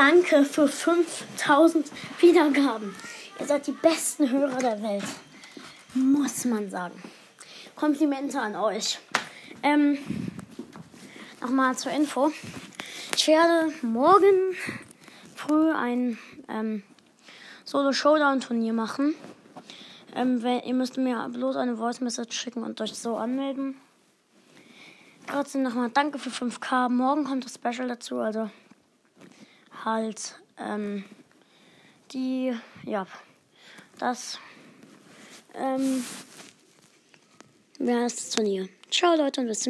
danke für 5000 Wiedergaben. Ihr seid die besten Hörer der Welt. Muss man sagen. Komplimente an euch. Ähm, nochmal zur Info. Ich werde morgen früh ein ähm, Solo-Showdown-Turnier machen. Ähm, wenn, ihr müsst mir bloß eine Voice-Message schicken und euch so anmelden. Trotzdem nochmal danke für 5K. Morgen kommt das Special dazu, also halt ähm, die, ja, das ähm, wäre das Turnier. Ciao Leute und bis zum